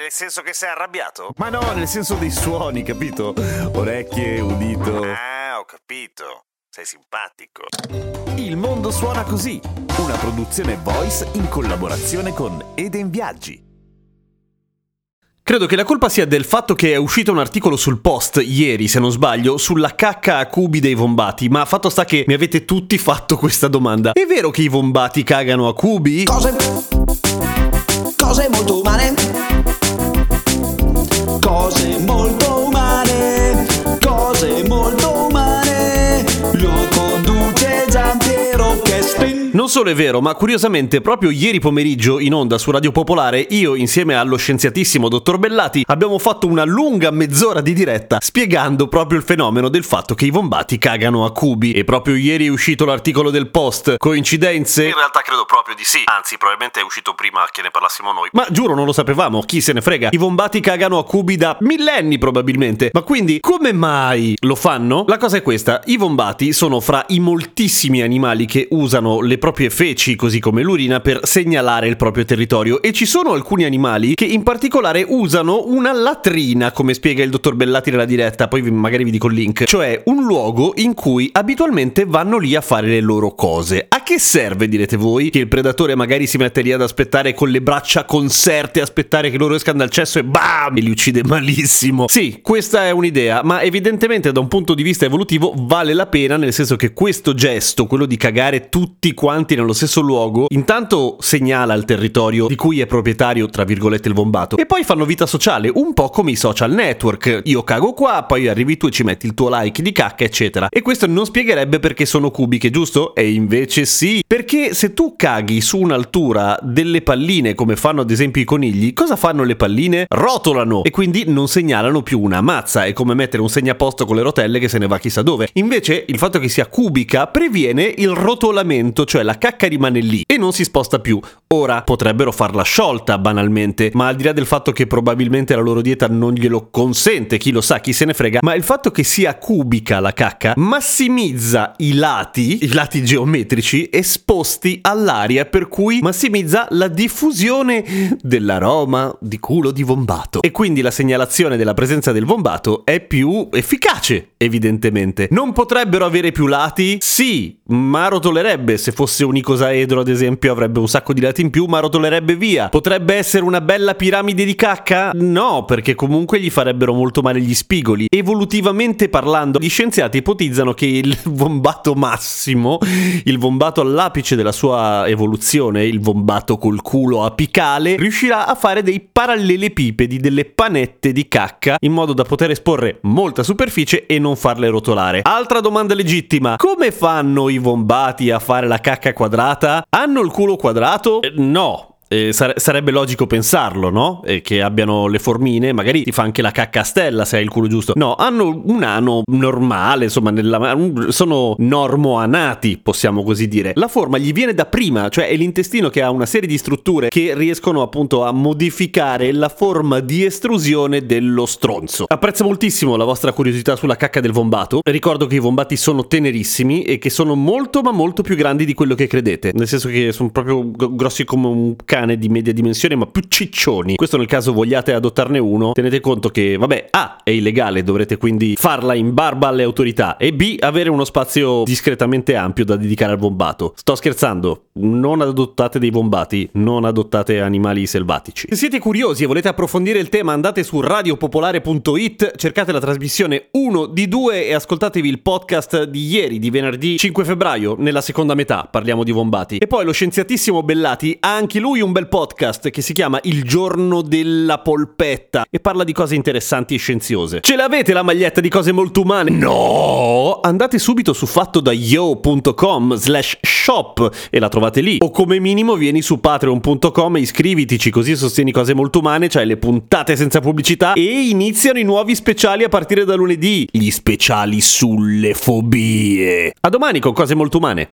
Nel senso che sei arrabbiato? Ma no, nel senso dei suoni, capito? Orecchie, udito. Ah, ho capito. Sei simpatico. Il mondo suona così, una produzione voice in collaborazione con Eden Viaggi. Credo che la colpa sia del fatto che è uscito un articolo sul post ieri, se non sbaglio, sulla cacca a cubi dei vombati, ma fatto sta che mi avete tutti fatto questa domanda. È vero che i vombati cagano a cubi? Cose, cose molto umane. Non solo è vero, ma curiosamente proprio ieri pomeriggio in onda su Radio Popolare io insieme allo scienziatissimo dottor Bellati abbiamo fatto una lunga mezz'ora di diretta spiegando proprio il fenomeno del fatto che i vombati cagano a cubi e proprio ieri è uscito l'articolo del post. Coincidenze? In realtà credo proprio di sì, anzi probabilmente è uscito prima che ne parlassimo noi. Ma giuro non lo sapevamo, chi se ne frega. I vombati cagano a cubi da millenni probabilmente. Ma quindi come mai lo fanno? La cosa è questa, i vombati sono fra i moltissimi animali che usano le proprie feci, così come l'urina, per segnalare il proprio territorio e ci sono alcuni animali che in particolare usano una latrina, come spiega il dottor Bellati nella diretta, poi magari vi dico il link, cioè un luogo in cui abitualmente vanno lì a fare le loro cose. A che serve, direte voi, che il predatore magari si mette lì ad aspettare con le braccia conserte, aspettare che loro escano dal cesso e bam, e li uccide malissimo. Sì, questa è un'idea, ma evidentemente da un punto di vista evolutivo vale la pena, nel senso che questo gesto, quello di cagare tutti quanti nello stesso luogo, intanto segnala il territorio di cui è proprietario, tra virgolette, il vombato, e poi fanno vita sociale, un po' come i social network. Io cago qua, poi arrivi tu e ci metti il tuo like di cacca, eccetera. E questo non spiegherebbe perché sono cubiche, giusto? E invece sì, perché se tu caghi su un'altura delle palline, come fanno ad esempio i conigli, cosa fanno le palline? Rotolano e quindi non segnalano più una mazza, è come mettere un segnaposto con le rotelle che se ne va chissà dove. Invece il fatto che sia cubica previene il rotolamento, cioè la cacca rimane lì e non si sposta più. Ora potrebbero farla sciolta banalmente, ma al di là del fatto che probabilmente la loro dieta non glielo consente, chi lo sa, chi se ne frega, ma il fatto che sia cubica la cacca massimizza i lati, i lati geometrici esposti all'aria, per cui massimizza la diffusione dell'aroma di culo di vombato. E quindi la segnalazione della presenza del vombato è più efficace, evidentemente. Non potrebbero avere più lati? Sì, ma rotolerebbe. Se fosse un icosaedro, ad esempio, avrebbe un sacco di lati in più, ma rotolerebbe via. Potrebbe essere una bella piramide di cacca? No, perché comunque gli farebbero molto male gli spigoli. Evolutivamente parlando, gli scienziati ipotizzano che il vombato massimo, il vombato all'apice della sua evoluzione, il vombato col culo apicale, riuscirà a fare dei parallelepipedi, delle panette di cacca, in modo da poter esporre molta superficie e non farle rotolare. Altra domanda legittima: come fanno i vombati a fare la cacca quadrata? Hanno il culo quadrato? Eh, no. Eh, sare- sarebbe logico pensarlo, no? Eh, che abbiano le formine, magari ti fa anche la cacca a stella se hai il culo giusto. No, hanno un ano normale, insomma, nella- sono normoanati, possiamo così dire. La forma gli viene da prima, cioè è l'intestino che ha una serie di strutture che riescono appunto a modificare la forma di estrusione dello stronzo. Apprezzo moltissimo la vostra curiosità sulla cacca del vombato. Ricordo che i vombati sono tenerissimi e che sono molto ma molto più grandi di quello che credete. Nel senso che sono proprio grossi come un cane di media dimensione, ma più ciccioni. Questo nel caso vogliate adottarne uno, tenete conto che, vabbè, A è illegale, dovrete quindi farla in barba alle autorità e B avere uno spazio discretamente ampio da dedicare al vombato. Sto scherzando, non adottate dei vombati, non adottate animali selvatici. Se siete curiosi e volete approfondire il tema, andate su radiopopolare.it, cercate la trasmissione 1 di 2 e ascoltatevi il podcast di ieri, di venerdì 5 febbraio, nella seconda metà, parliamo di vombati. E poi lo scienziatissimo Bellati ha anche lui un un bel podcast che si chiama Il giorno della polpetta e parla di cose interessanti e scienziose. Ce l'avete la maglietta di cose molto umane? No! Andate subito su fattodayo.com slash shop e la trovate lì. O come minimo vieni su patreon.com e iscrivitici così sostieni cose molto umane, cioè le puntate senza pubblicità e iniziano i nuovi speciali a partire da lunedì. Gli speciali sulle fobie. A domani con cose molto umane.